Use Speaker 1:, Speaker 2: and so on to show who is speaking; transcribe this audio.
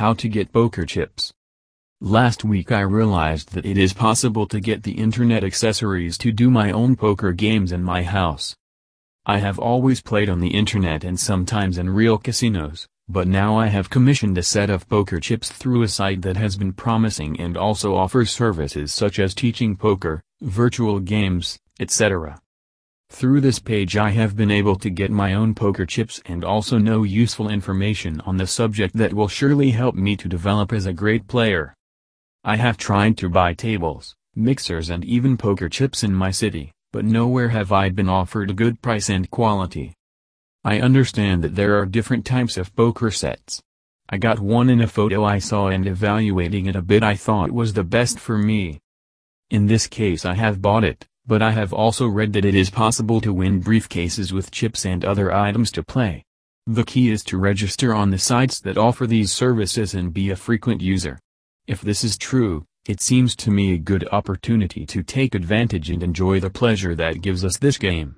Speaker 1: How to get poker chips. Last week I realized that it is possible to get the internet accessories to do my own poker games in my house. I have always played on the internet and sometimes in real casinos, but now I have commissioned a set of poker chips through a site that has been promising and also offers services such as teaching poker, virtual games, etc. Through this page I have been able to get my own poker chips and also know useful information on the subject that will surely help me to develop as a great player. I have tried to buy tables, mixers and even poker chips in my city, but nowhere have I been offered a good price and quality. I understand that there are different types of poker sets. I got one in a photo I saw and evaluating it a bit I thought was the best for me. In this case I have bought it, but I have also read that it is possible to win briefcases with chips and other items to play. The key is to register on the sites that offer these services and be a frequent user. If this is true, it seems to me a good opportunity to take advantage and enjoy the pleasure that gives us this game.